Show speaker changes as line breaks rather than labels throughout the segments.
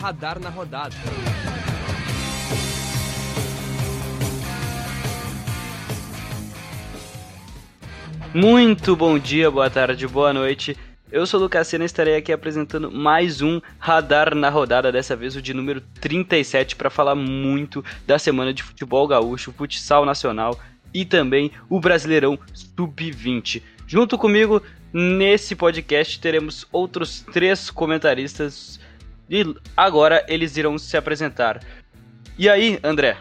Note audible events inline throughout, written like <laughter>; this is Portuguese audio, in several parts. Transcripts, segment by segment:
Radar na Rodada.
Muito bom dia, boa tarde, boa noite. Eu sou o Lucas Sena e estarei aqui apresentando mais um Radar na Rodada, dessa vez o de número 37, para falar muito da semana de futebol gaúcho, futsal nacional e também o Brasileirão Sub-20. Junto comigo, nesse podcast, teremos outros três comentaristas e agora eles irão se apresentar. E aí, André?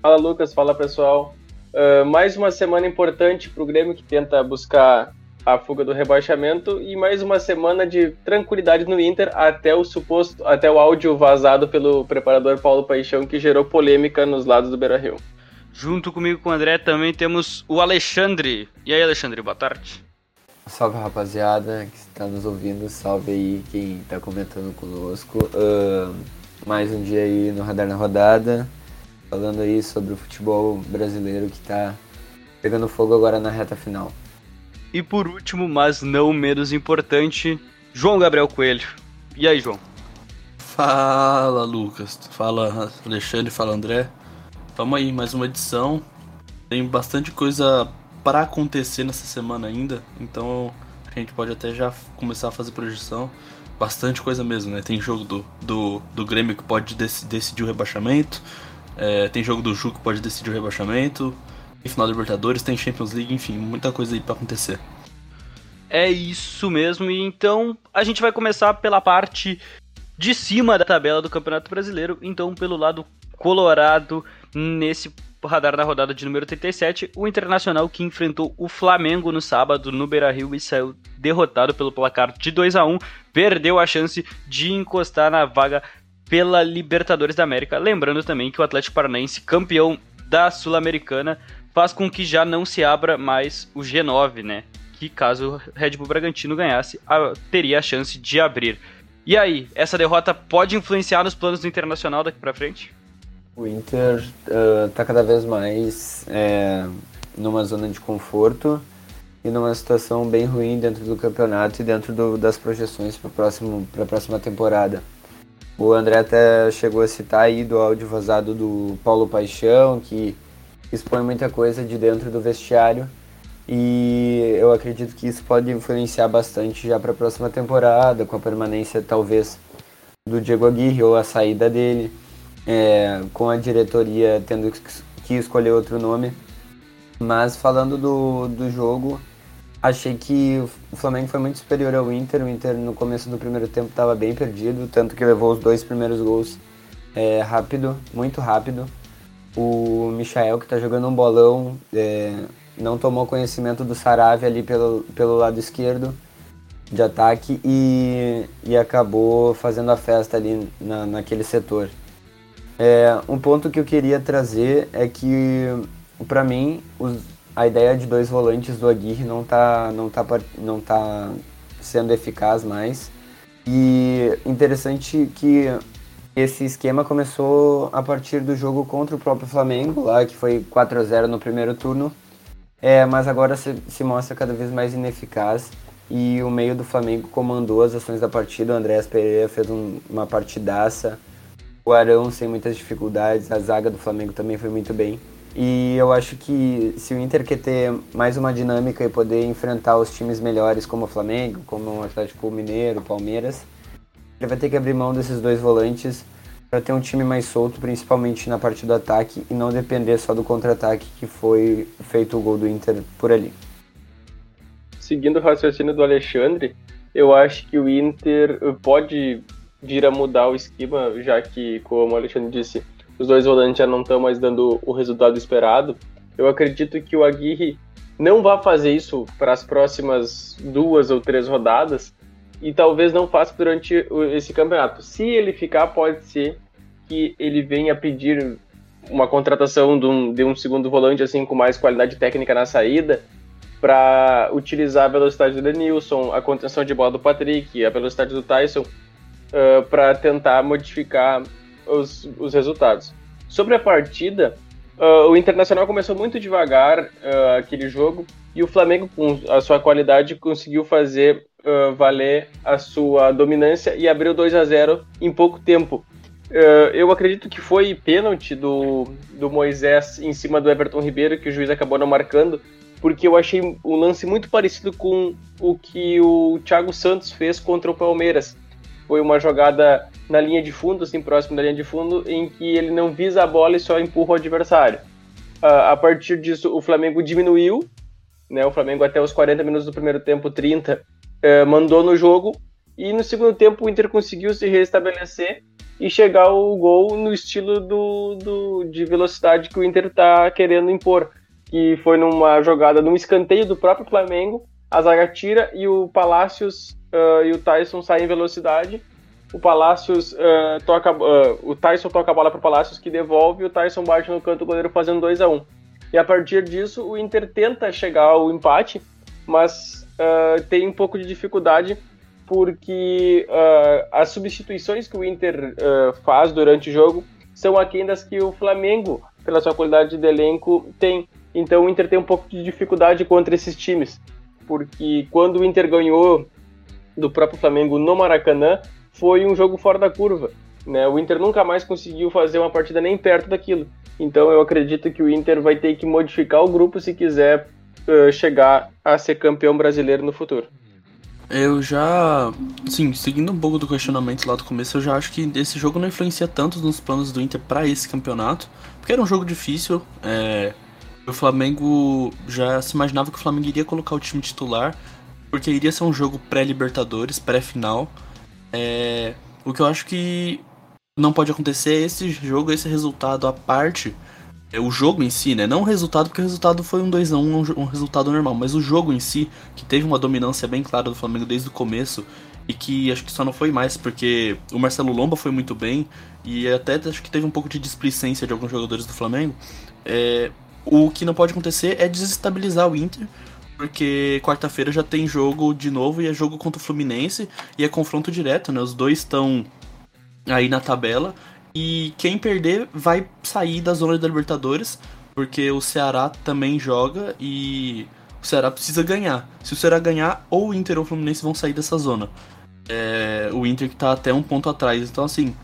Fala, Lucas. Fala, pessoal. Uh, mais uma semana importante para o Grêmio que tenta buscar a fuga do rebaixamento e mais uma semana de tranquilidade no Inter até o suposto, até o áudio vazado pelo preparador Paulo Paixão que gerou polêmica nos lados do Beira-Rio.
Junto comigo com o André também temos o Alexandre. E aí, Alexandre, boa tarde.
Salve rapaziada que está nos ouvindo, salve aí quem está comentando conosco. Uh, mais um dia aí no Radar na Rodada, falando aí sobre o futebol brasileiro que está pegando fogo agora na reta final.
E por último, mas não menos importante, João Gabriel Coelho. E aí, João?
Fala, Lucas. Fala, Alexandre. Fala, André. Vamos aí, mais uma edição. Tem bastante coisa para acontecer nessa semana ainda, então a gente pode até já começar a fazer projeção. Bastante coisa mesmo, né? Tem jogo do, do, do Grêmio que pode dec decidir o rebaixamento, é, tem jogo do Ju que pode decidir o rebaixamento, tem final da Libertadores, tem Champions League, enfim, muita coisa aí para acontecer.
É isso mesmo, e então a gente vai começar pela parte de cima da tabela do Campeonato Brasileiro, então pelo lado colorado nesse radar da rodada de número 37, o Internacional que enfrentou o Flamengo no sábado no Beira-Rio e saiu derrotado pelo placar de 2 a 1, perdeu a chance de encostar na vaga pela Libertadores da América. Lembrando também que o Atlético Paranaense, campeão da Sul-Americana, faz com que já não se abra mais o G9, né? Que caso o Red Bull Bragantino ganhasse, teria a chance de abrir. E aí, essa derrota pode influenciar nos planos do Internacional daqui para frente?
O Inter está uh, cada vez mais é, numa zona de conforto e numa situação bem ruim dentro do campeonato e dentro do, das projeções para a próxima temporada. O André até chegou a citar aí do áudio vazado do Paulo Paixão, que expõe muita coisa de dentro do vestiário. E eu acredito que isso pode influenciar bastante já para a próxima temporada, com a permanência talvez do Diego Aguirre ou a saída dele, é, com a diretoria tendo que escolher outro nome. Mas falando do, do jogo, achei que o Flamengo foi muito superior ao Inter. O Inter no começo do primeiro tempo estava bem perdido, tanto que levou os dois primeiros gols é, rápido, muito rápido. O Michael, que está jogando um bolão, é, não tomou conhecimento do Saravia ali pelo, pelo lado esquerdo de ataque e, e acabou fazendo a festa ali na, naquele setor. É, um ponto que eu queria trazer é que, para mim, os, a ideia de dois volantes do Aguirre não está não tá, não tá sendo eficaz mais. E interessante que esse esquema começou a partir do jogo contra o próprio Flamengo, lá que foi 4 a 0 no primeiro turno, é, mas agora se, se mostra cada vez mais ineficaz e o meio do Flamengo comandou as ações da partida. O Andrés Pereira fez um, uma partidaça, o Arão sem muitas dificuldades, a zaga do Flamengo também foi muito bem. E eu acho que se o Inter quer ter mais uma dinâmica e poder enfrentar os times melhores como o Flamengo, como o Atlético Mineiro, Palmeiras, ele vai ter que abrir mão desses dois volantes para ter um time mais solto, principalmente na parte do ataque, e não depender só do contra-ataque que foi feito o gol do Inter por ali.
Seguindo o raciocínio do Alexandre, eu acho que o Inter pode vir a mudar o esquema, já que, como o Alexandre disse, os dois volantes já não estão mais dando o resultado esperado. Eu acredito que o Aguirre não vai fazer isso para as próximas duas ou três rodadas, e talvez não faça durante esse campeonato. Se ele ficar, pode ser que ele venha pedir uma contratação de um, de um segundo volante assim com mais qualidade técnica na saída para utilizar a velocidade do Denilson, a contenção de bola do Patrick, a velocidade do Tyson uh, para tentar modificar os, os resultados. Sobre a partida, uh, o Internacional começou muito devagar uh, aquele jogo, e o Flamengo, com a sua qualidade, conseguiu fazer valer a sua dominância e abriu 2 a 0 em pouco tempo. Eu acredito que foi pênalti do, do Moisés em cima do Everton Ribeiro, que o juiz acabou não marcando, porque eu achei um lance muito parecido com o que o Thiago Santos fez contra o Palmeiras. Foi uma jogada na linha de fundo, assim, próximo da linha de fundo, em que ele não visa a bola e só empurra o adversário. Uh, a partir disso, o Flamengo diminuiu, né, o Flamengo até os 40 minutos do primeiro tempo, 30, uh, mandou no jogo, e no segundo tempo o Inter conseguiu se restabelecer e chegar ao gol no estilo do, do de velocidade que o Inter está querendo impor, que foi numa jogada, num escanteio do próprio Flamengo, a zaga tira e o Palácios uh, e o Tyson saem em velocidade. O Palácios uh, toca, uh, o Tyson toca a bola para o Palácios que devolve e o Tyson bate no canto do goleiro fazendo 2 a 1 um. E a partir disso o Inter tenta chegar ao empate, mas tem um pouco de dificuldade porque as substituições que o Inter faz durante o jogo são aquém das que o Flamengo, pela sua qualidade de elenco, tem. Então o Inter tem um pouco de dificuldade contra esses times, porque quando o Inter ganhou do próprio Flamengo no Maracanã, foi um jogo fora da curva. Né? O Inter nunca mais conseguiu fazer uma partida nem perto daquilo. Então eu acredito que o Inter vai ter que modificar o grupo se quiser uh, chegar a ser campeão brasileiro no futuro.
Eu já. Sim, seguindo um pouco do questionamento lá do começo, eu já acho que esse jogo não influencia tanto nos planos do Inter para esse campeonato, porque era um jogo difícil. É, o Flamengo já se imaginava que o Flamengo iria colocar o time titular, porque iria ser um jogo pré-Libertadores, pré-final. É, o que eu acho que não pode acontecer é esse jogo, esse resultado à parte é o jogo em si, né? Não o resultado, porque o resultado foi um 2x1, um, um resultado normal, mas o jogo em si, que teve uma dominância bem clara do Flamengo desde o começo, e que acho que só não foi mais porque o Marcelo Lomba foi muito bem, e até acho que teve um pouco de displicência de alguns jogadores do Flamengo. É, o que não pode acontecer é desestabilizar o Inter, porque quarta-feira já tem jogo de novo e é jogo contra o Fluminense e é confronto direto, né? Os dois estão aí na tabela e quem perder vai sair da zona da Libertadores, porque o Ceará também joga e o Ceará precisa ganhar. Se o Ceará ganhar, ou o Inter ou o Fluminense vão sair dessa zona. É, o Inter que tá até um ponto atrás. Então, assim,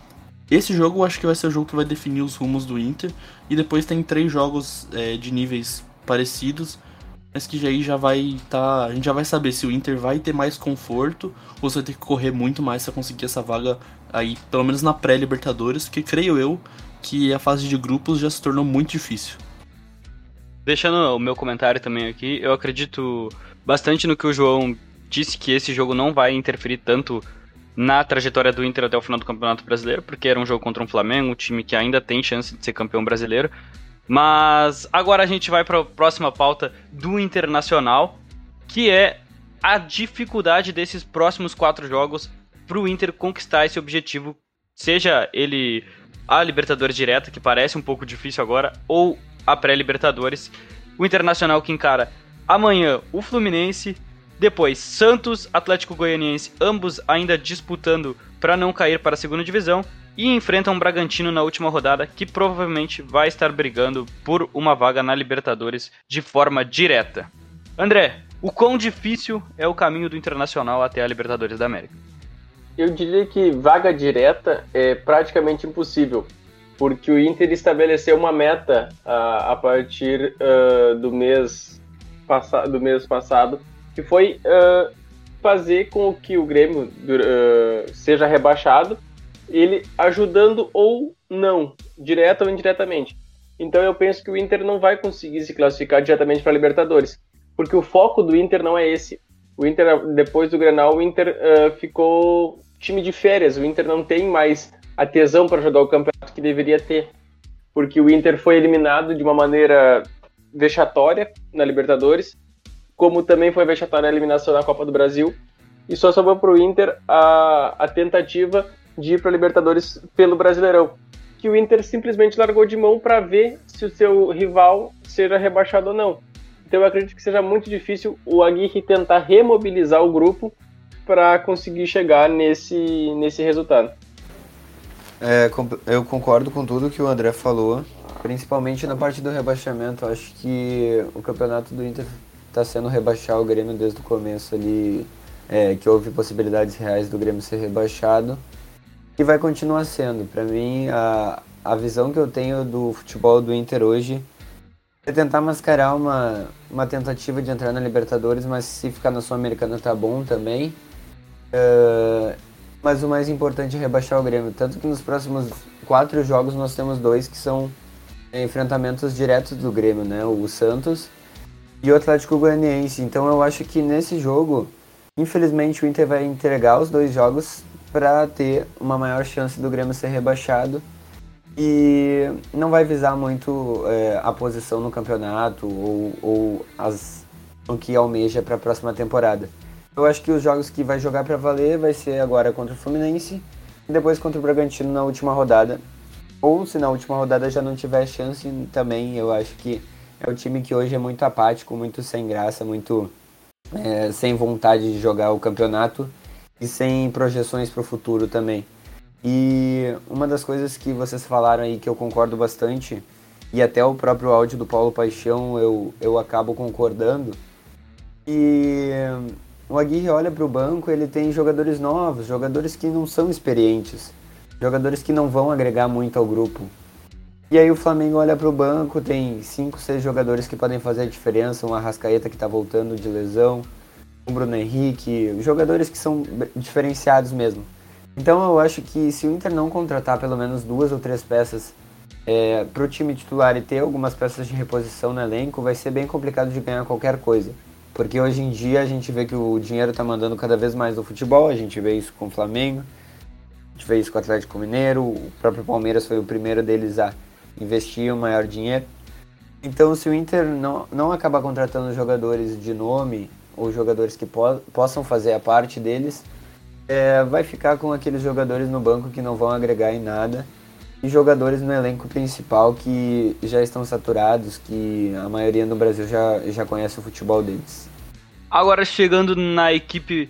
esse jogo eu acho que vai ser o jogo que vai definir os rumos do Inter. E depois tem três jogos é, de níveis parecidos mas que aí já vai tá, a gente já vai saber se o Inter vai ter mais conforto ou se vai ter que correr muito mais para conseguir essa vaga aí, pelo menos na pré-Libertadores, porque creio eu que a fase de grupos já se tornou muito difícil.
Deixando o meu comentário também aqui, eu acredito bastante no que o João disse que esse jogo não vai interferir tanto na trajetória do Inter até o final do Campeonato Brasileiro, porque era um jogo contra um Flamengo, um time que ainda tem chance de ser campeão brasileiro, mas agora a gente vai para a próxima pauta do Internacional, que é a dificuldade desses próximos quatro jogos para o Inter conquistar esse objetivo, seja ele a Libertadores direta, que parece um pouco difícil agora, ou a pré-Libertadores. O Internacional que encara amanhã o Fluminense, depois Santos, Atlético Goianiense, ambos ainda disputando para não cair para a segunda divisão, e enfrenta um Bragantino na última rodada que provavelmente vai estar brigando por uma vaga na Libertadores de forma direta. André, o quão difícil é o caminho do Internacional até a Libertadores da América?
Eu diria que vaga direta é praticamente impossível, porque o Inter estabeleceu uma meta uh, a partir uh, do, mês do mês passado, que foi uh, fazer com que o Grêmio seja rebaixado ele ajudando ou não, direta ou indiretamente. Então eu penso que o Inter não vai conseguir se classificar diretamente para a Libertadores, porque o foco do Inter não é esse. O Inter, depois do Grenal, o Inter uh, ficou time de férias. O Inter não tem mais a tesão para jogar o campeonato que deveria ter, porque o Inter foi eliminado de uma maneira vexatória na Libertadores, como também foi vexatória a eliminação na Copa do Brasil, e só sobrou para o Inter a, a tentativa de ir para Libertadores pelo Brasileirão, que o Inter simplesmente largou de mão para ver se o seu rival seja rebaixado ou não. Então eu acredito que seja muito difícil o Aguirre tentar remobilizar o grupo para conseguir chegar nesse, nesse resultado.
É, eu concordo com tudo que o André falou, principalmente na parte do rebaixamento. Acho que o campeonato do Inter está sendo rebaixar o Grêmio desde o começo ali, é, que houve possibilidades reais do Grêmio ser rebaixado. E vai continuar sendo. Para mim, a, a visão que eu tenho do futebol do Inter hoje é tentar mascarar uma, uma tentativa de entrar na Libertadores, mas se ficar na Sul-Americana tá bom também. Uh, mas o mais importante é rebaixar o Grêmio. Tanto que nos próximos quatro jogos nós temos dois que são enfrentamentos diretos do Grêmio, né? O Santos e o Atlético Goianiense. Então eu acho que nesse jogo, infelizmente, o Inter vai entregar os dois jogos para ter uma maior chance do Grêmio ser rebaixado e não vai visar muito é, a posição no campeonato ou, ou as, o que almeja para a próxima temporada. Eu acho que os jogos que vai jogar para valer vai ser agora contra o Fluminense e depois contra o Bragantino na última rodada. Ou se na última rodada já não tiver chance também, eu acho que é o time que hoje é muito apático, muito sem graça, muito é, sem vontade de jogar o campeonato e sem projeções para o futuro também. E uma das coisas que vocês falaram aí que eu concordo bastante, e até o próprio áudio do Paulo Paixão eu, eu acabo concordando, e o Aguirre olha para o banco, ele tem jogadores novos, jogadores que não são experientes, jogadores que não vão agregar muito ao grupo. E aí o Flamengo olha para o banco, tem cinco, seis jogadores que podem fazer a diferença, um Arrascaeta que está voltando de lesão, um Bruno Henrique, jogadores que são diferenciados mesmo. Então eu acho que se o Inter não contratar pelo menos duas ou três peças é, para o time titular e ter algumas peças de reposição no elenco, vai ser bem complicado de ganhar qualquer coisa. Porque hoje em dia a gente vê que o dinheiro está mandando cada vez mais no futebol, a gente vê isso com o Flamengo, a gente vê isso com o Atlético Mineiro, o próprio Palmeiras foi o primeiro deles a investir o maior dinheiro. Então se o Inter não, não acabar contratando jogadores de nome ou jogadores que po possam fazer a parte deles, é, vai ficar com aqueles jogadores no banco que não vão agregar em nada e jogadores no elenco principal que já estão saturados, que a maioria no Brasil já, já conhece o futebol deles.
Agora chegando na equipe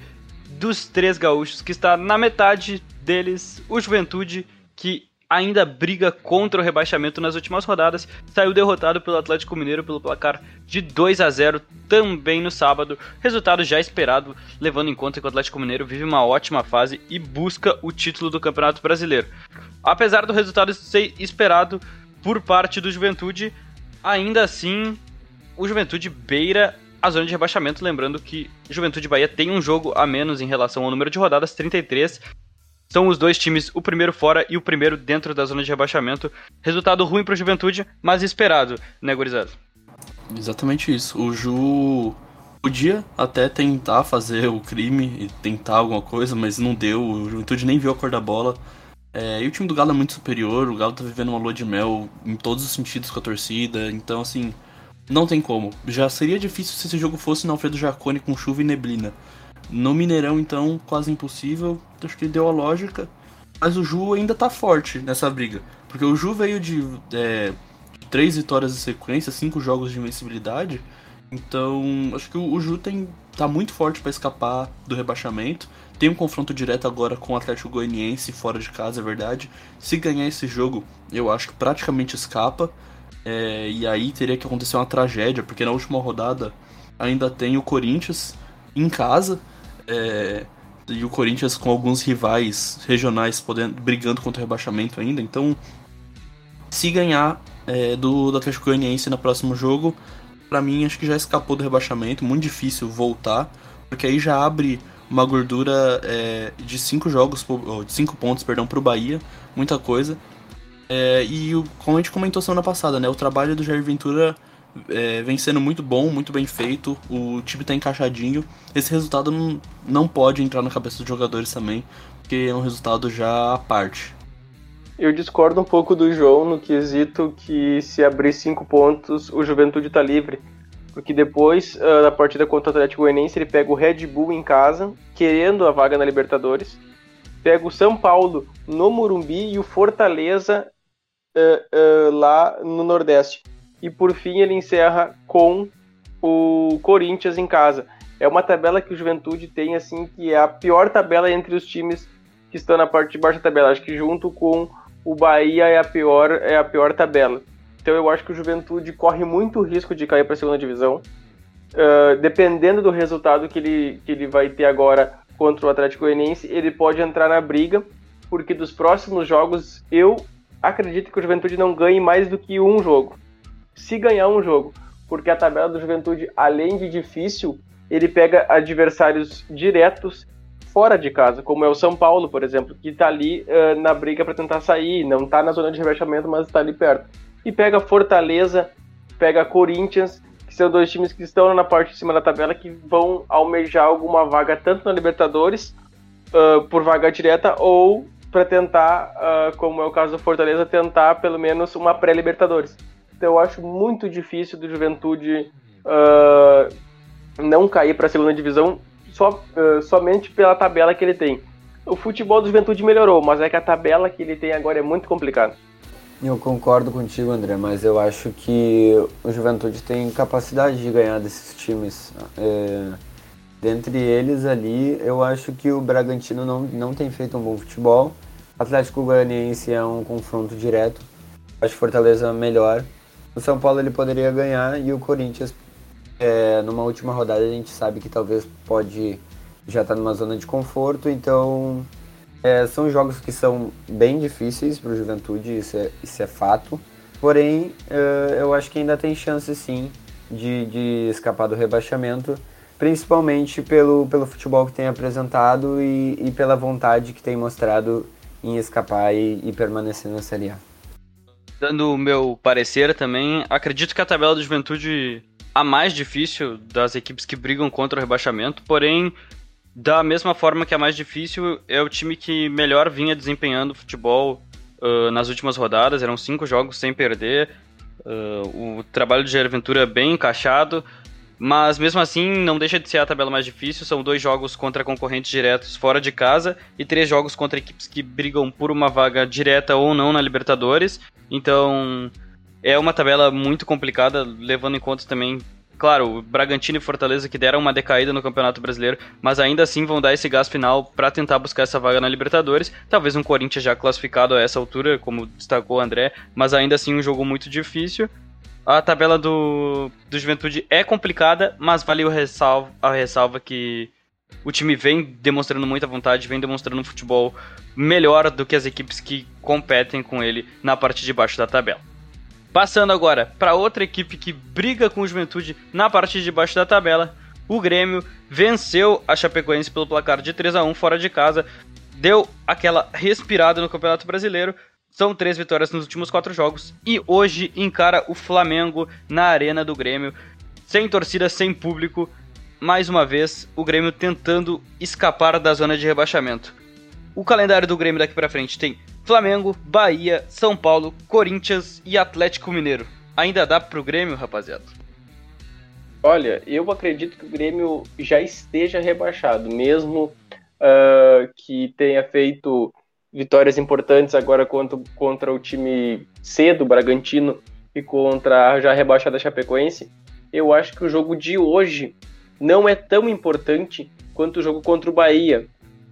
dos três gaúchos, que está na metade deles, o Juventude, que ainda briga contra o rebaixamento nas últimas rodadas, saiu derrotado pelo Atlético Mineiro pelo placar de 2 a 0 também no sábado, resultado já esperado, levando em conta que o Atlético Mineiro vive uma ótima fase e busca o título do Campeonato Brasileiro. Apesar do resultado ser esperado por parte do Juventude, ainda assim o Juventude beira a zona de rebaixamento, lembrando que Juventude Bahia tem um jogo a menos em relação ao número de rodadas, 33, são os dois times, o primeiro fora e o primeiro dentro da zona de rebaixamento. Resultado ruim para o Juventude, mas esperado, né, gurizada?
Exatamente isso. O Ju podia até tentar fazer o crime e tentar alguma coisa, mas não deu. O Juventude nem viu a cor da bola. É, e o time do Galo é muito superior, o Galo tá vivendo uma lua de mel em todos os sentidos com a torcida, então assim, não tem como. Já seria difícil se esse jogo fosse no Alfredo Jacone com chuva e neblina. No Mineirão, então, quase impossível. Acho que deu a lógica. Mas o Ju ainda tá forte nessa briga. Porque o Ju veio de é, três vitórias em sequência, cinco jogos de invencibilidade. Então, acho que o, Ju tem, tá muito forte para escapar do rebaixamento. Tem um confronto direto agora com o Atlético Goianiense fora de casa, é verdade. Se ganhar esse jogo, eu acho que praticamente escapa. É, e aí teria que acontecer uma tragédia, porque na última rodada ainda tem o Corinthians em casa. É, e o Corinthians com alguns rivais regionais podendo, brigando contra o rebaixamento ainda. Então, se ganhar é, do, do Atlético Goianiense no próximo jogo, para mim acho que já escapou do rebaixamento. Muito difícil voltar, porque aí já abre uma gordura é, de cinco jogos, de cinco pontos, perdão, para o Bahia, muita coisa. É, e como a gente comentou semana passada, né, o trabalho do Jair Ventura é, vem sendo muito bom, muito bem feito, o time tá encaixadinho. Esse resultado não, não pode entrar na cabeça dos jogadores também, porque é um resultado já à parte.
Eu discordo um pouco do João no quesito que se abrir cinco pontos, o Juventude tá livre. Porque depois uh, da partida contra o Atlético Goianiense, ele pega o Red Bull em casa, querendo a vaga na Libertadores. Pega o São Paulo no Morumbi e o Fortaleza uh, uh, lá no Nordeste e por fim ele encerra com o Corinthians em casa. É uma tabela que o Juventude tem assim que é a pior tabela entre os times que estão na parte de baixo da tabela. Acho que junto com o Bahia é a pior é a pior tabela. Então eu acho que o Juventude corre muito risco de cair para a segunda divisão. uh, dependendo do resultado que ele, que ele vai ter agora contra o Atlético Goianiense, ele pode entrar na briga, porque dos próximos jogos eu acredito que o Juventude não ganhe mais do que um jogo. Se ganhar um jogo, porque a tabela do Juventude, além de difícil, ele pega adversários diretos fora de casa, como é o São Paulo, por exemplo, que está ali uh, na briga para tentar sair, não está na zona de rebaixamento, mas está ali perto. E pega Fortaleza, pega Corinthians, que são dois times que estão na parte de cima da tabela que vão almejar alguma vaga tanto na Libertadores uh, por vaga direta ou para tentar, uh, como é o caso do Fortaleza, tentar pelo menos uma pré-Libertadores. Então eu acho muito difícil do Juventude uh, não cair para a segunda divisão só, uh, somente pela tabela que ele tem. O futebol do Juventude melhorou, mas é que a tabela que ele tem agora é muito complicada.
Eu concordo contigo, André, mas eu acho que o Juventude tem capacidade de ganhar desses times. É, dentre eles ali, eu acho que o Bragantino não, não tem feito um bom futebol. Atlético Goianiense é um confronto direto. Acho Fortaleza melhor. O São Paulo ele poderia ganhar e o Corinthians é, numa última rodada a gente sabe que talvez pode já estar tá numa zona de conforto, então é, são jogos que são bem difíceis para o Juventude, isso é, isso é fato. Porém, é, eu acho que ainda tem chance sim de, de escapar do rebaixamento, principalmente pelo, pelo futebol que tem apresentado e, e pela vontade que tem mostrado em escapar e, e permanecer na Série A.
Dando o meu parecer também, acredito que a tabela do Juventude a mais difícil das equipes que brigam contra o rebaixamento, porém, da mesma forma que a mais difícil, é o time que melhor vinha desempenhando futebol uh, nas últimas rodadas. Eram cinco jogos sem perder. Uh, o trabalho de Jair Ventura bem encaixado, mas mesmo assim não deixa de ser a tabela mais difícil. São dois jogos contra concorrentes diretos fora de casa e três jogos contra equipes que brigam por uma vaga direta ou não na Libertadores. Então é uma tabela muito complicada, levando em conta também, claro, Bragantino e Fortaleza que deram uma decaída no Campeonato Brasileiro, mas ainda assim vão dar esse gás final para tentar buscar essa vaga na Libertadores. Talvez um Corinthians já classificado a essa altura, como destacou o André, mas ainda assim um jogo muito difícil. A tabela do, do Juventude é complicada, mas vale o ressalva, a ressalva que o time vem demonstrando muita vontade, vem demonstrando um futebol melhor do que as equipes que competem com ele na parte de baixo da tabela. Passando agora para outra equipe que briga com o Juventude na parte de baixo da tabela, o Grêmio venceu a Chapecoense pelo placar de 3 a 1 fora de casa, deu aquela respirada no Campeonato Brasileiro. São três vitórias nos últimos quatro jogos e hoje encara o Flamengo na arena do Grêmio, sem torcida, sem público. Mais uma vez, o Grêmio tentando escapar da zona de rebaixamento. O calendário do Grêmio daqui para frente tem Flamengo, Bahia, São Paulo, Corinthians e Atlético Mineiro. Ainda dá pro Grêmio, rapaziada?
Olha, eu acredito que o Grêmio já esteja rebaixado, mesmo uh, que tenha feito vitórias importantes agora contra, contra o time C do Bragantino e contra a já rebaixada Chapecoense. Eu acho que o jogo de hoje não é tão importante quanto o jogo contra o Bahia,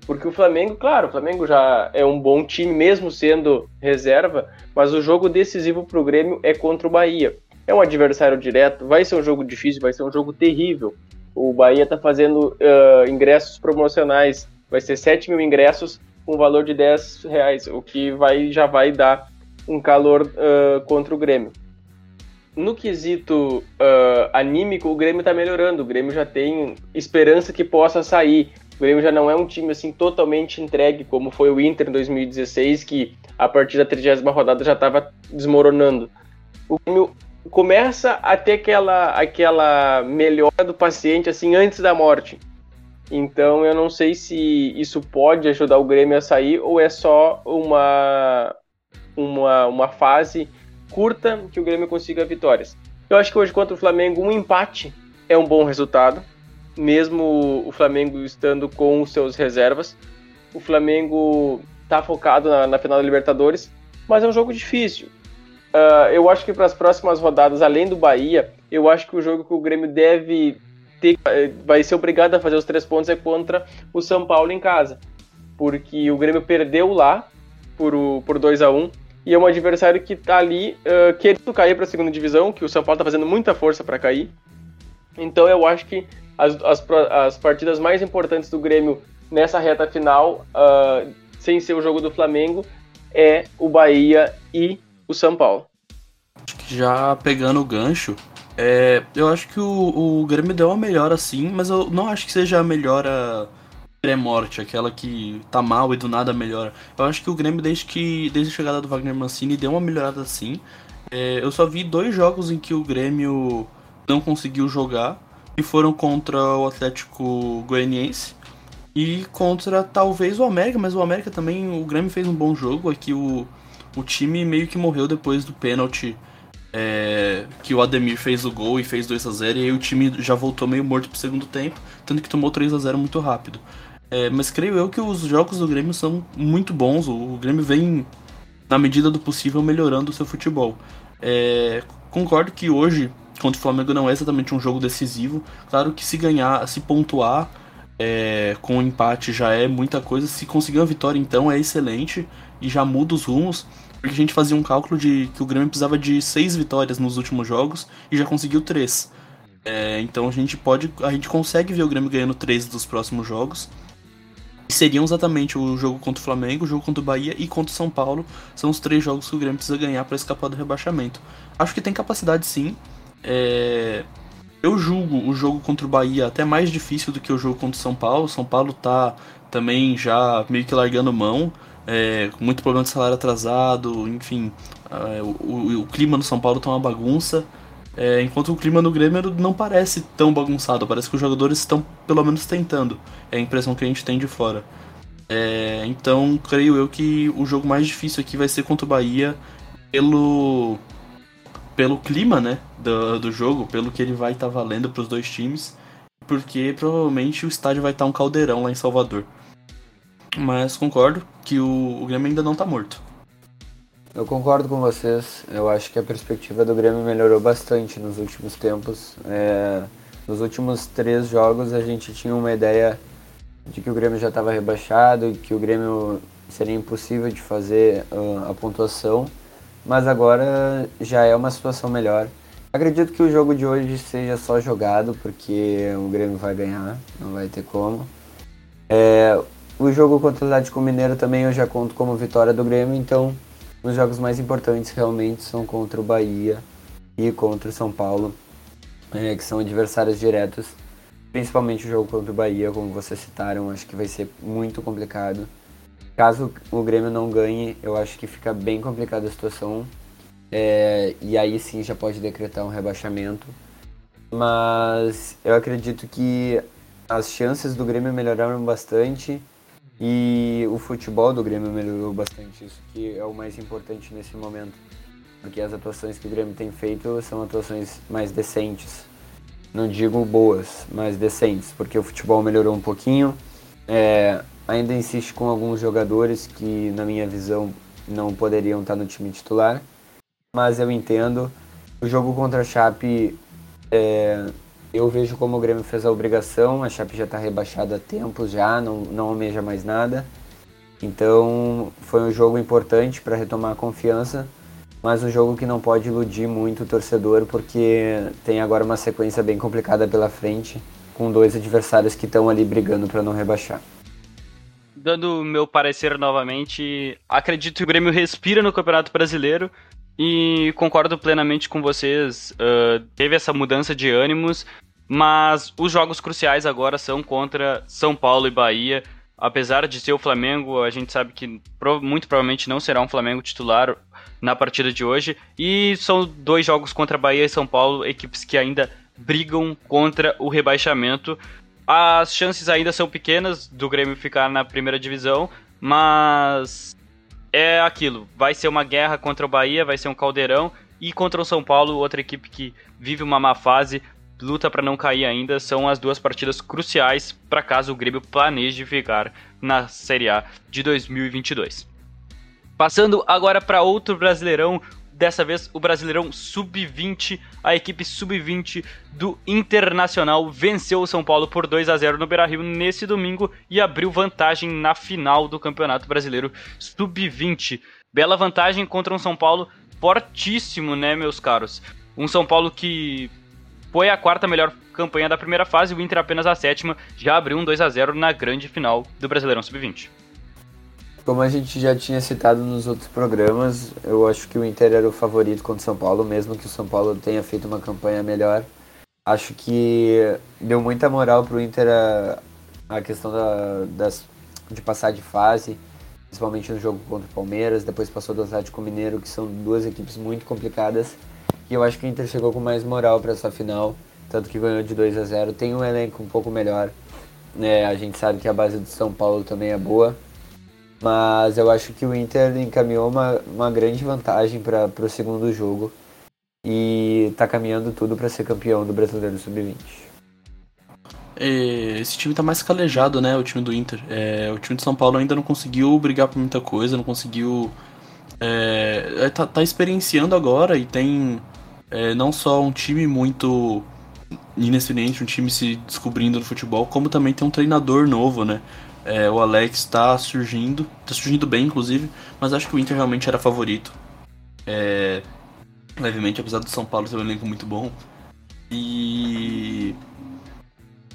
porque o Flamengo, claro, o Flamengo já é um bom time, mesmo sendo reserva, mas o jogo decisivo para o Grêmio é contra o Bahia. É um adversário direto, vai ser um jogo difícil, vai ser um jogo terrível. O Bahia está fazendo uh, ingressos promocionais, vai ser 7 mil ingressos com valor de 10 reais, o que vai, já vai dar um calor uh, contra o Grêmio. No quesito uh, anímico, o Grêmio está melhorando. O Grêmio já tem esperança que possa sair. O Grêmio já não é um time assim totalmente entregue, como foi o Inter em 2016, que a partir da 30 rodada já estava desmoronando. O Grêmio começa a ter aquela, aquela melhora do paciente assim antes da morte. Então eu não sei se isso pode ajudar o Grêmio a sair ou é só uma, uma, uma fase curta que o Grêmio consiga vitórias. Eu acho que hoje contra o Flamengo um empate é um bom resultado mesmo o Flamengo estando com os seus reservas. O Flamengo está focado na, na, final da Libertadores, mas é um jogo difícil. Uh, eu acho que para as próximas rodadas, além do Bahia, eu acho que o jogo que o Grêmio deve ter, eh, vai ser obrigado a fazer os três pontos é contra o São Paulo em casa, porque o Grêmio perdeu lá por, por 2 a 1 e é um adversário que está ali uh, querendo cair para a segunda divisão, que o São Paulo está fazendo muita força para cair. Então eu acho que as, as, as partidas mais importantes do Grêmio nessa reta final, uh, sem ser o jogo do Flamengo, é o Bahia e o São Paulo.
Já pegando o gancho, é, eu acho que o, o Grêmio deu uma melhora sim, mas eu não acho que seja a melhora pré-morte, aquela que tá mal e do nada melhora. Eu acho que o Grêmio, desde que desde a chegada do Wagner Mancini, deu uma melhorada sim. É, eu só vi dois jogos em que o Grêmio não conseguiu jogar, e foram contra o Atlético Goianiense e contra talvez o América, mas o América também, o Grêmio fez um bom jogo, aqui o, o time meio que morreu depois do pênalti é, que o Ademir fez o gol e fez 2 a 0 e aí o time já voltou meio morto pro segundo tempo, tanto que tomou 3 a 0 muito rápido. É, mas creio eu que os jogos do Grêmio são muito bons, o, Grêmio vem, na medida do possível, melhorando o seu futebol. É, concordo que hoje, contra o Flamengo, não é exatamente um jogo decisivo. Claro que se ganhar, se pontuar é, com um empate já é muita coisa. Se conseguir uma vitória, então, é excelente e já muda os rumos. Porque a gente fazia um cálculo de que o Grêmio precisava de seis vitórias nos últimos jogos e já conseguiu três. É, então a gente pode. A gente consegue ver o Grêmio ganhando três dos próximos jogos. E seriam exatamente o jogo contra o Flamengo, o jogo contra o Bahia e contra o São Paulo. São os três jogos que o Grêmio precisa ganhar para escapar do rebaixamento. Acho que tem capacidade sim. É... Eu julgo o jogo contra o Bahia até mais difícil do que o jogo contra o São Paulo. São Paulo tá também já meio que largando mão é, muito problema de salário atrasado, enfim, é, o, o, clima no São Paulo tá uma bagunça, é, enquanto o clima no Grêmio não parece tão bagunçado, parece que os jogadores estão pelo menos tentando, é a impressão que a gente tem de fora. É, então, creio eu que o jogo mais difícil aqui vai ser contra o Bahia pelo pelo clima, né, do, do jogo, pelo que ele vai estar tá valendo para os dois times, porque provavelmente o estádio vai estar tá um caldeirão lá em Salvador. Mas concordo que o, o Grêmio ainda não tá morto.
Eu concordo com vocês. Eu acho que a perspectiva do Grêmio melhorou bastante nos últimos tempos. É, nos últimos três jogos a gente tinha uma ideia de que o Grêmio já estava rebaixado que o Grêmio seria impossível de fazer uh, a pontuação, mas agora já é uma situação melhor. Acredito que o jogo de hoje seja só jogado, porque o Grêmio vai ganhar, não vai ter como. É, o jogo contra o Atlético Mineiro também eu já conto como vitória do Grêmio, então os jogos mais importantes realmente são contra o Bahia e contra o São Paulo, é, que são adversários diretos. Principalmente o jogo contra o Bahia, como vocês citaram, acho que vai ser muito complicado. Caso o Grêmio não ganhe, eu acho que fica bem complicada a situação. É, e aí sim já pode decretar um rebaixamento. Mas eu acredito que as chances do Grêmio melhoraram bastante e o futebol do Grêmio melhorou bastante, isso que é o mais importante nesse momento. Porque as atuações que o Grêmio tem feito são atuações mais decentes. Não digo boas, mas decentes, porque o futebol melhorou um pouquinho. É, ainda insiste com alguns jogadores que, na minha visão, não poderiam estar no time titular. Mas eu entendo. O jogo contra a Chape é, eu vejo como o Grêmio fez a obrigação, a Chape já está rebaixada há tempos já, não, não almeja mais nada. Então foi um jogo importante para retomar a confiança, mas um jogo que não pode iludir muito o torcedor, porque tem agora uma sequência bem complicada pela frente, com dois adversários que estão ali brigando para não rebaixar.
Dando meu parecer novamente, acredito que o Grêmio respira no Campeonato Brasileiro, e concordo plenamente com vocês. Uh, teve essa mudança de ânimos, mas os jogos cruciais agora são contra São Paulo e Bahia. Apesar de ser o Flamengo, a gente sabe que muito provavelmente não será um Flamengo titular na partida de hoje. E são dois jogos contra Bahia e São Paulo, equipes que ainda brigam contra o rebaixamento. As chances ainda são pequenas do Grêmio ficar na primeira divisão, mas é aquilo. Vai ser uma guerra contra o Bahia, vai ser um caldeirão. E contra o São Paulo, outra equipe que vive uma má fase, luta para não cair ainda, são as duas partidas cruciais para caso o Grêmio planeje ficar na Série A de 2022. Passando agora para outro Brasileirão, Dessa vez, o Brasileirão Sub-20, a equipe Sub-20 do Internacional venceu o São Paulo por 2 a 0 no Beira-Rio nesse domingo e abriu vantagem na final do Campeonato Brasileiro Sub-20. Bela vantagem contra um São Paulo fortíssimo, né, meus caros? Um São Paulo que foi a quarta melhor campanha da primeira fase, o Inter apenas a sétima, já abriu um 2 a 0 na grande final do Brasileirão Sub-20.
Como a gente já tinha citado nos outros programas, eu acho que o Inter era o favorito contra o São Paulo, mesmo que o São Paulo tenha feito uma campanha melhor. Acho que deu muita moral pro Inter a, a questão da, das, de passar de fase, principalmente no jogo contra o Palmeiras, depois passou do Atlético Mineiro, que são duas equipes muito complicadas. E eu acho que o Inter chegou com mais moral para essa final, tanto que ganhou de 2 a 0 Tem um elenco um pouco melhor. É, a gente sabe que a base do São Paulo também é boa, mas eu acho que o Inter encaminhou uma, uma grande vantagem para o segundo jogo e está caminhando tudo para ser campeão do Brasileiro Sub-20.
É, esse time tá mais calejado, né? O time do Inter. É, o time de São Paulo ainda não conseguiu brigar por muita coisa, não conseguiu. É, é tá, tá, experienciando agora e tem é, não só um time muito inexperiente, um time se descobrindo no futebol, como também tem um treinador novo, né? É, o Alex está surgindo, está surgindo bem, inclusive, mas acho que o Inter realmente era favorito. É, levemente, apesar do São Paulo ter um elenco muito bom. E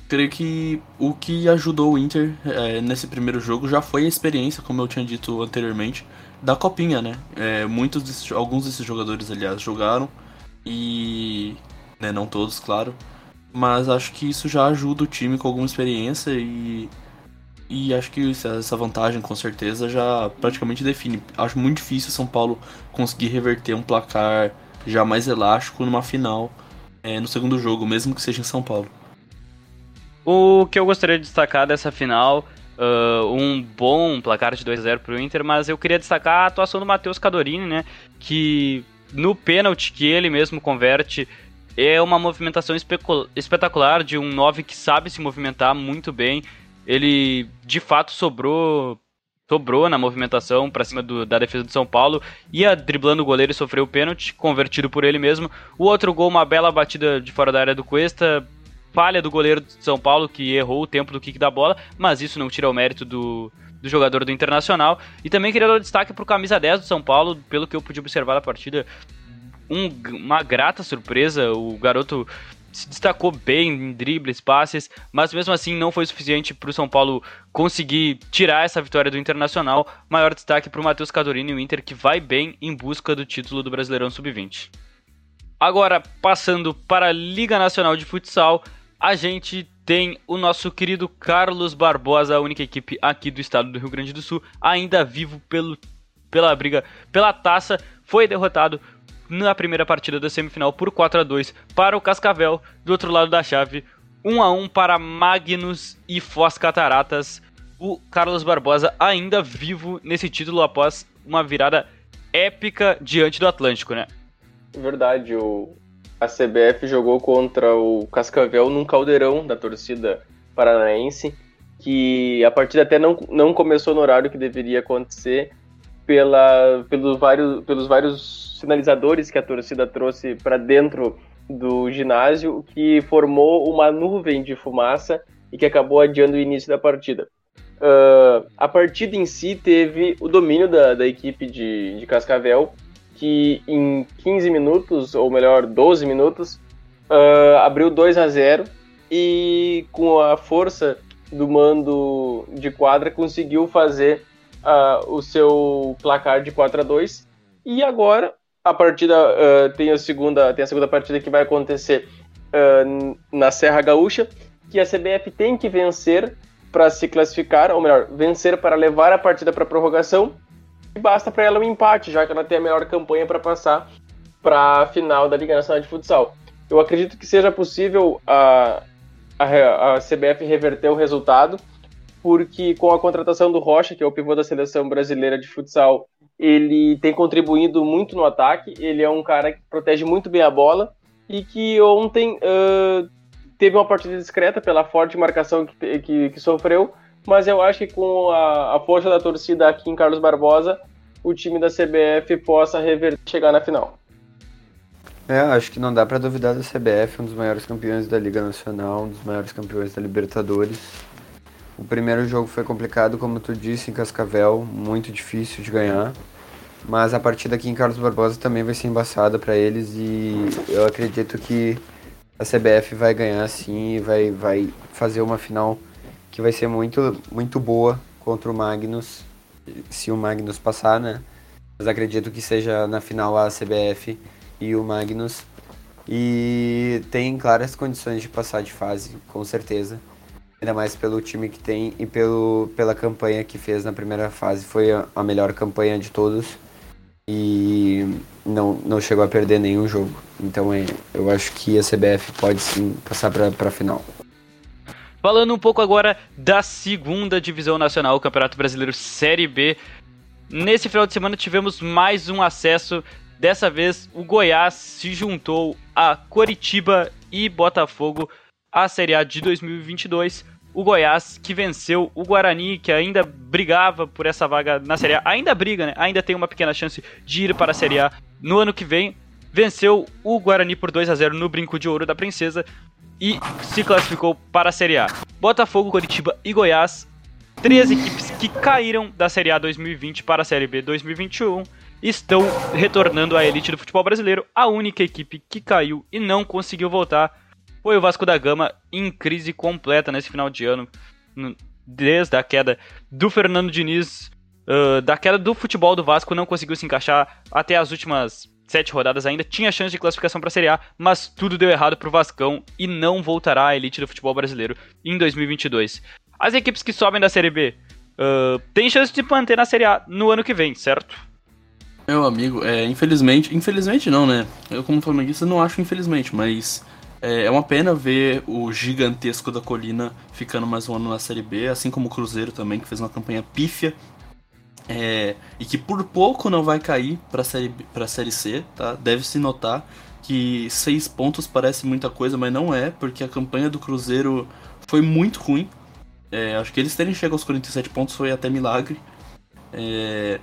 creio que o que ajudou o Inter é, nesse primeiro jogo já foi a experiência, como eu tinha dito anteriormente, da copinha, né? É, muitos desses, alguns desses jogadores, aliás, jogaram e né, não todos, claro, mas acho que isso já ajuda o time com alguma experiência e e acho que essa vantagem com certeza já praticamente define. Acho muito difícil São Paulo conseguir reverter um placar já mais elástico numa final é, no segundo jogo, mesmo que seja em São Paulo.
O que eu gostaria de destacar dessa final, uh, um bom placar de 2 a 0 para o Inter, mas eu queria destacar a atuação do Matheus Cadorini, né, que no pênalti que ele mesmo converte é uma movimentação espetacular de um 9 que sabe se movimentar muito bem ele de fato sobrou sobrou na movimentação para cima do, da defesa do São Paulo, ia driblando o goleiro e sofreu o pênalti, convertido por ele mesmo. O outro gol, uma bela batida de fora da área do Cuesta, falha do goleiro do São Paulo, que errou o tempo do kick da bola, mas isso não tira o mérito do, do jogador do Internacional. E também queria dar destaque para o camisa 10 do São Paulo, pelo que eu pude observar da partida, um, uma grata surpresa, o garoto se destacou bem em dribles, passes, mas mesmo assim não foi suficiente para o São Paulo conseguir tirar essa vitória do Internacional. Maior destaque para o Matheus Cadorini e o Inter, que vai bem em busca do título do Brasileirão Sub-20. Agora, passando para a Liga Nacional de Futsal, a gente tem o nosso querido Carlos Barbosa, a única equipe aqui do estado do Rio Grande do Sul, ainda vivo pelo, pela briga pela taça, foi derrotado na primeira partida da semifinal por 4 a 2 para o Cascavel, do outro lado da chave, 1 a 1 para Magnus e Foz Cataratas. O Carlos Barbosa ainda vivo nesse título após uma virada épica diante do Atlântico, né?
Verdade, o a CBF jogou contra o Cascavel num caldeirão da torcida paranaense, que a partida até não, não começou no horário que deveria acontecer, pela, pelos, vários, pelos vários sinalizadores que a torcida trouxe para dentro do ginásio, que formou uma nuvem de fumaça e que acabou adiando o início da partida. Uh, a partida em si teve o domínio da, da equipe de, de Cascavel, que em 15 minutos, ou melhor, 12 minutos, uh, abriu 2 a 0 e com a força do mando de quadra conseguiu fazer uh, o seu placar de 4 a 2 e agora a partida uh, tem a segunda tem a segunda partida que vai acontecer uh, na Serra Gaúcha que a CBF tem que vencer para se classificar ou melhor vencer para levar a partida para prorrogação e basta para ela um empate já que ela tem a melhor campanha para passar para a final da Liga Nacional de Futsal. Eu acredito que seja possível a, a, a CBF reverter o resultado porque com a contratação do Rocha, que é o pivô da seleção brasileira de futsal, ele tem contribuído muito no ataque. Ele é um cara que protege muito bem a bola e que ontem uh, teve uma partida discreta pela forte marcação que, que, que sofreu, mas eu acho que com a, a, força da torcida aqui em Carlos Barbosa, o time da CBF possa reverter chegar na final.
É, acho que não dá para duvidar da CBF, um dos maiores campeões da Liga Nacional, um dos maiores campeões da Libertadores. O primeiro jogo foi complicado, como tu disse, em Cascavel, muito difícil de ganhar. Mas a partida aqui em Carlos Barbosa também vai ser embaçada para eles e eu acredito que a CBF vai ganhar sim e vai, vai fazer uma final que vai ser muito, muito boa contra o Magnus, se o Magnus passar, né? Mas acredito que seja na final a CBF e o Magnus. E tem claras condições de passar de fase, com certeza. Ainda mais pelo time que tem e pelo, pela campanha que fez na primeira fase. Foi a, a melhor campanha de todos. E não, não chegou a perder nenhum jogo. Então é, eu acho que a CBF pode sim passar para a final.
Falando um pouco agora da segunda divisão nacional, o Campeonato Brasileiro Série B. Nesse final de semana tivemos mais um acesso. Dessa vez o Goiás se juntou a Coritiba e Botafogo à Série A de 2022. O Goiás que venceu o Guarani, que ainda brigava por essa vaga na Série A, ainda briga, né? Ainda tem uma pequena chance de ir para a Série A no ano que vem. Venceu o Guarani por 2 a 0 no Brinco de Ouro da Princesa e se classificou para a Série A. Botafogo, Coritiba e Goiás, três equipes que caíram da Série A 2020 para a Série B 2021 estão retornando à elite do futebol brasileiro. A única equipe que caiu e não conseguiu voltar foi o Vasco da Gama em crise completa nesse final de ano, desde a queda do Fernando Diniz, uh, da queda do futebol do Vasco, não conseguiu se encaixar até as últimas sete rodadas ainda, tinha chance de classificação para a Série A, mas tudo deu errado para o Vascão e não voltará à elite do futebol brasileiro em 2022. As equipes que sobem da Série B uh, têm chance de manter na Série A no ano que vem, certo?
Meu amigo, é, infelizmente, infelizmente não, né? Eu como flamenguista não acho infelizmente, mas é, é uma pena ver o gigantesco da colina ficando mais um ano na Série B, assim como o Cruzeiro também, que fez uma campanha pífia. É, e que por pouco não vai cair para série, pra série C, tá? Deve-se notar que seis pontos parece muita coisa, mas não é, porque a campanha do Cruzeiro foi muito ruim. É, acho que eles terem chegado aos 47 pontos foi até milagre. É,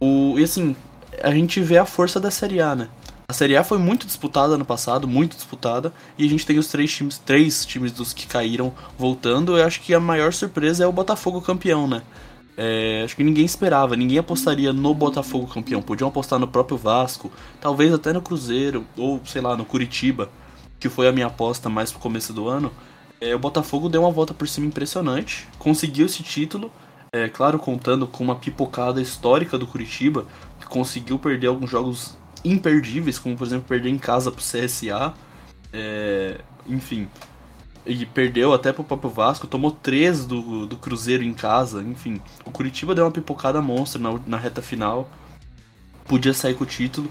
o, e assim, a gente vê a força da Série A, né? A Série A foi muito disputada ano passado, muito disputada, e a gente tem os três times, três times dos que caíram voltando. Eu acho que a maior surpresa é o Botafogo campeão, né? É, acho que ninguém esperava, ninguém apostaria no Botafogo campeão. Podiam apostar no próprio Vasco, talvez até no Cruzeiro, ou sei lá, no Curitiba, que foi a minha aposta mais pro começo do ano. É, o Botafogo deu uma volta por cima impressionante, conseguiu esse título, é, claro, contando com uma pipocada histórica do Curitiba, que conseguiu perder alguns jogos imperdíveis, como por exemplo perder em casa pro CSA, é, enfim, e perdeu até pro próprio Vasco, tomou três do, do Cruzeiro em casa, enfim. O Curitiba deu uma pipocada monstra na, na reta final, podia sair com o título.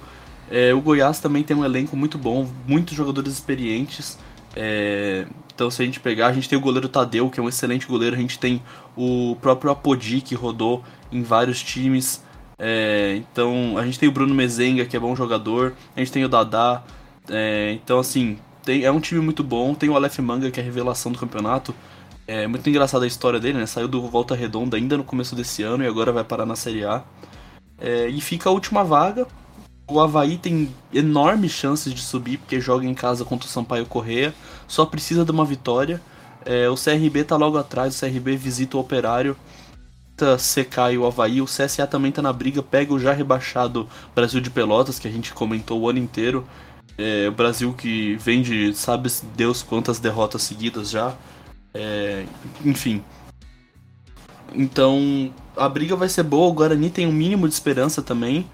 É, o Goiás também tem um elenco muito bom, muitos jogadores experientes. É, então, se a gente pegar, a gente tem o goleiro Tadeu, que é um excelente goleiro. A gente tem o próprio Apodi, que rodou em vários times. É, então, a gente tem o Bruno Mezenga, que é bom jogador. A gente tem o Dadá. É, então, assim, tem, é um time muito bom. Tem o Aleph Manga, que é a revelação do campeonato. É muito engraçada a história dele, né? Saiu do Volta Redonda ainda no começo desse ano e agora vai parar na Série A. É, e fica a última vaga. O Havaí tem enormes chances de subir, porque joga em casa contra o Sampaio Correia. Só precisa de uma vitória. É, o CRB tá logo atrás, o CRB visita o Operário secar e o Havaí, o CSA também tá na briga, pega o já rebaixado Brasil de Pelotas, que a gente comentou o ano inteiro. É, o Brasil que vem de sabe Deus quantas derrotas seguidas já. É, enfim. Então a briga vai ser boa, o Guarani tem um mínimo de esperança também.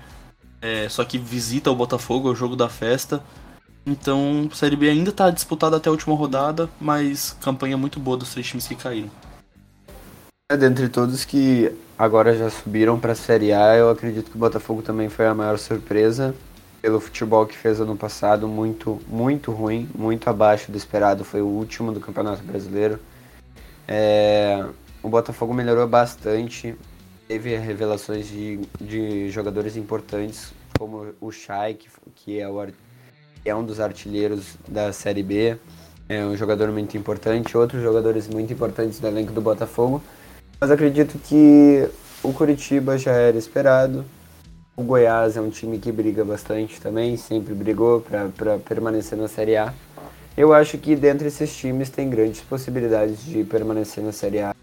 É, só que visita o Botafogo, é o jogo da festa. Então, Série B ainda tá disputada até a última rodada, mas campanha muito boa dos três times que caíram.
É, dentre todos que agora já subiram para a Série A, eu acredito que o Botafogo também foi a maior surpresa pelo futebol que fez ano passado, muito, muito ruim, muito abaixo do esperado, foi o último do Campeonato Brasileiro. É, o Botafogo melhorou bastante, teve revelações de, de jogadores importantes, como o Chay, que, que é, o, é um dos artilheiros da Série B, é um jogador muito importante, outros jogadores muito importantes do elenco do Botafogo. Mas acredito que o Curitiba já era esperado. O Goiás é um time que briga bastante também, sempre brigou para permanecer na Série A. Eu acho que dentre esses times tem grandes possibilidades de permanecer na Série A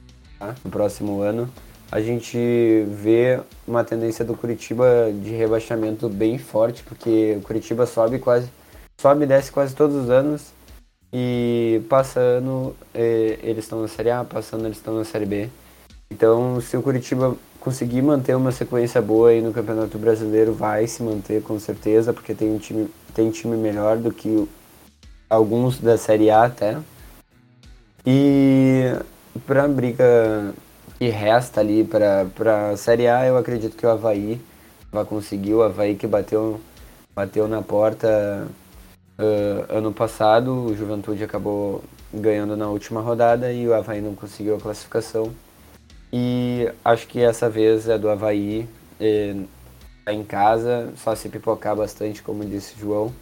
no próximo ano. A gente vê uma tendência do Curitiba de rebaixamento bem forte, porque o Curitiba sobe quase sobe e desce quase todos os anos E passando, eh, eles estão na Série A, passando, eles estão na Série B. Então, se o Curitiba conseguir manter uma sequência boa aí no Campeonato Brasileiro, vai se manter com certeza, porque tem um time, tem time melhor do que alguns da Série A até. E para a briga que resta ali para a Série A, eu acredito que o Havaí vai conseguir. O Havaí que bateu, bateu na porta uh, ano passado, o Juventude acabou ganhando na última rodada e o Havaí não conseguiu a classificação. E acho que essa vez é do Havaí, tá em casa, só se pipocar bastante, como disse o João.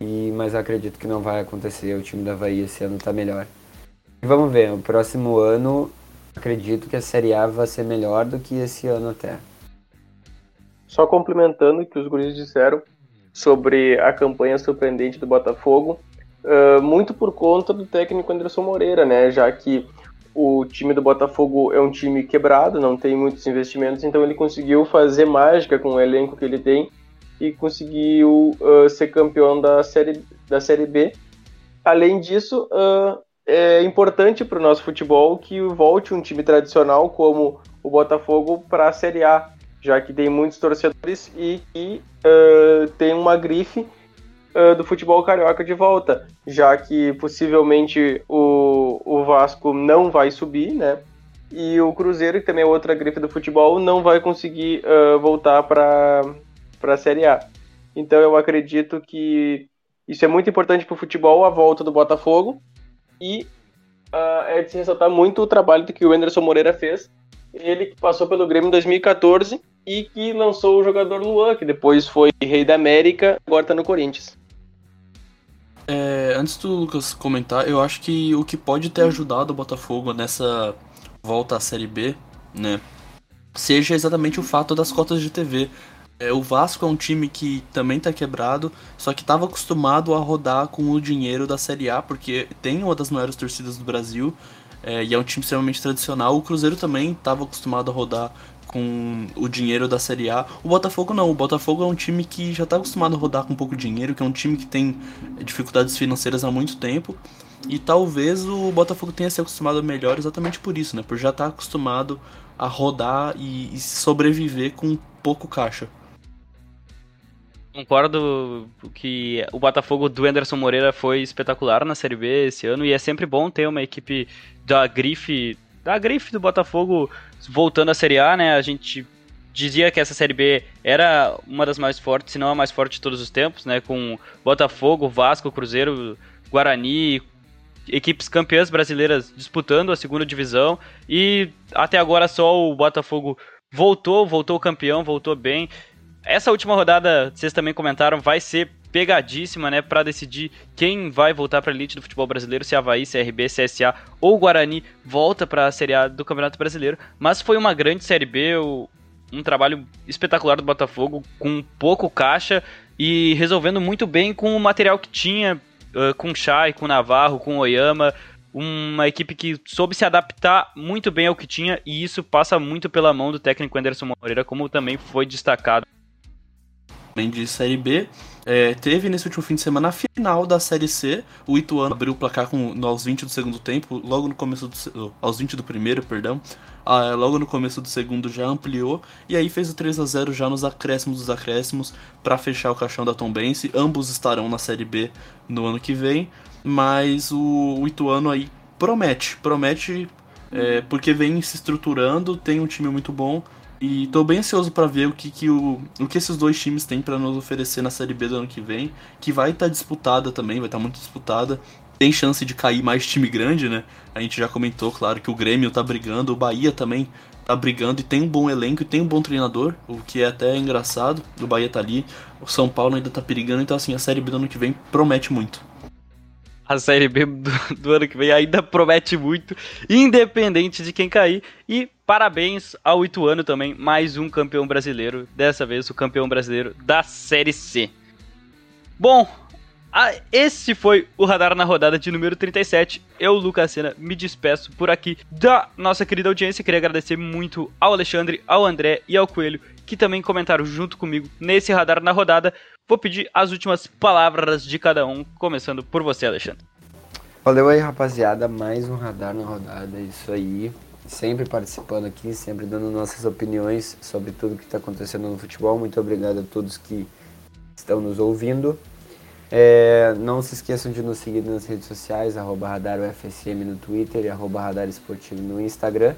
E, mas acredito que não vai acontecer, o time do Havaí esse ano está melhor. E vamos ver, o próximo ano acredito que a Série A vai ser melhor do que esse ano até.
Só complementando o que os guris disseram sobre a campanha surpreendente do Botafogo, uh, muito por conta do técnico Anderson Moreira, né? Já que o time do Botafogo é um time quebrado, não tem muitos investimentos, então ele conseguiu fazer mágica com o elenco que ele tem e conseguiu uh, ser campeão da série, da série B. Além disso, uh, é importante para o nosso futebol que volte um time tradicional como o Botafogo para a Série A, já que tem muitos torcedores e uh, tem uma grife do futebol carioca de volta, já que possivelmente o, o Vasco não vai subir, né? E o Cruzeiro, que também é outra grife do futebol, não vai conseguir uh, voltar para a Série A. Então eu acredito que isso é muito importante para o futebol, a volta do Botafogo. E uh, é de se ressaltar muito o trabalho que o Anderson Moreira fez. Ele que passou pelo Grêmio em 2014 e que lançou o jogador Luan, que depois foi rei da América, agora está no Corinthians.
É, antes do Lucas comentar, eu acho que o que pode ter ajudado o Botafogo nessa volta à Série B, né, seja exatamente o fato das cotas de TV. É, o Vasco é um time que também tá quebrado, só que estava acostumado a rodar com o dinheiro da Série A, porque tem uma das maiores torcidas do Brasil é, e é um time extremamente tradicional. O Cruzeiro também estava acostumado a rodar com o dinheiro da Série A. O Botafogo não. O Botafogo é um time que já está acostumado a rodar com pouco dinheiro, que é um time que tem dificuldades financeiras há muito tempo. E talvez o Botafogo tenha se acostumado melhor exatamente por isso, né? Por já estar tá acostumado a rodar e, e sobreviver com pouco caixa.
Concordo que o Botafogo do Anderson Moreira foi espetacular na Série B esse ano e é sempre bom ter uma equipe da grife da grife do Botafogo voltando à Série A, né? A gente dizia que essa Série B era uma das mais fortes, se não a mais forte de todos os tempos, né? Com Botafogo, Vasco, Cruzeiro, Guarani, equipes campeãs brasileiras disputando a segunda divisão e até agora só o Botafogo voltou, voltou campeão, voltou bem. Essa última rodada, vocês também comentaram, vai ser pegadíssima, né, para decidir quem vai voltar para a elite do futebol brasileiro, se Havaí, CRB, CSA ou Guarani volta para a Série A do Campeonato Brasileiro. Mas foi uma grande Série B, um trabalho espetacular do Botafogo, com pouco caixa e resolvendo muito bem com o material que tinha, com o Chay, com Navarro, com Oyama, uma equipe que soube se adaptar muito bem ao que tinha e isso passa muito pela mão do técnico Anderson Moreira, como também foi destacado.
De Série B, é, teve nesse último fim de semana a final da Série C. O Ituano abriu o placar com, aos 20 do segundo tempo, logo no começo do. aos 20 do primeiro, perdão. Ah, logo no começo do segundo já ampliou. E aí fez o 3 a 0 já nos acréscimos dos acréscimos para fechar o caixão da Tombense. Ambos estarão na Série B no ano que vem. Mas o, o Ituano aí promete, promete é, porque vem se estruturando, tem um time muito bom e tô bem ansioso para ver o que, que, o, o que esses dois times têm para nos oferecer na Série B do ano que vem, que vai estar tá disputada também, vai estar tá muito disputada. Tem chance de cair mais time grande, né? A gente já comentou, claro, que o Grêmio tá brigando, o Bahia também tá brigando e tem um bom elenco e tem um bom treinador, o que é até engraçado. O Bahia tá ali, o São Paulo ainda tá perigando, então assim, a Série B do ano que vem promete muito
a Série B do, do, ano que vem ainda promete muito, independente de quem cair. E parabéns ao Ituano também, mais um campeão brasileiro, dessa vez o campeão brasileiro da Série C. Bom, a, esse foi o Radar na rodada de número 37. Eu, Lucas Sena, me despeço por aqui da nossa querida audiência. Queria agradecer muito ao Alexandre, ao André e ao Coelho, que também comentaram junto comigo nesse Radar na rodada. Vou pedir as últimas palavras de cada um, começando por você, Alexandre.
Valeu aí, rapaziada. Mais um radar na rodada. É isso aí. Sempre participando aqui, sempre dando nossas opiniões sobre tudo que está acontecendo no futebol. Muito obrigado a todos que estão nos ouvindo. É, não se esqueçam de nos seguir nas redes sociais, arroba RadarUFSM no Twitter e arroba Radar Esportivo no Instagram.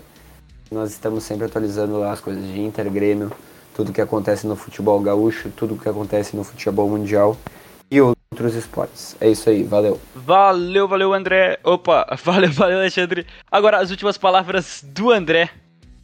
Nós estamos sempre atualizando lá as coisas de Inter, Grêmio, tudo que acontece no futebol gaúcho, tudo que acontece no futebol mundial e outros esportes. É isso aí, valeu.
Valeu, valeu, André. Opa, <laughs> valeu, valeu, Alexandre. Agora as últimas palavras do André.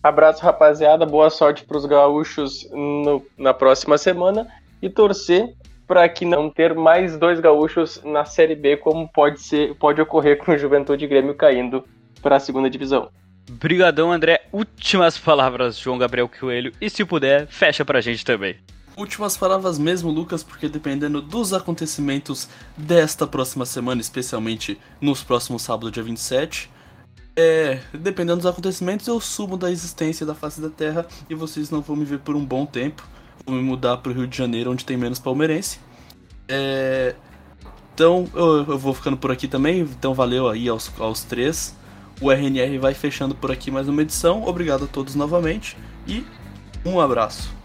Abraço, rapaziada. Boa sorte para os gaúchos no, na próxima semana e torcer para que não ter mais dois gaúchos na Série B, como pode ser, pode ocorrer com o Juventude Grêmio caindo para a segunda divisão.
Brigadão, André. Últimas palavras, João Gabriel Coelho. E se puder, fecha pra gente também.
Últimas palavras mesmo, Lucas, porque dependendo dos acontecimentos desta próxima semana, especialmente nos próximos sábados, dia 27, é, dependendo dos acontecimentos, eu subo da existência da face da Terra e vocês não vão me ver por um bom tempo. Vou me mudar pro Rio de Janeiro, onde tem menos palmeirense. É, então, eu, eu, vou ficando por aqui também. Então, valeu aí aos, aos três. O RNR vai fechando por aqui mais uma edição. Obrigado a todos novamente e um abraço.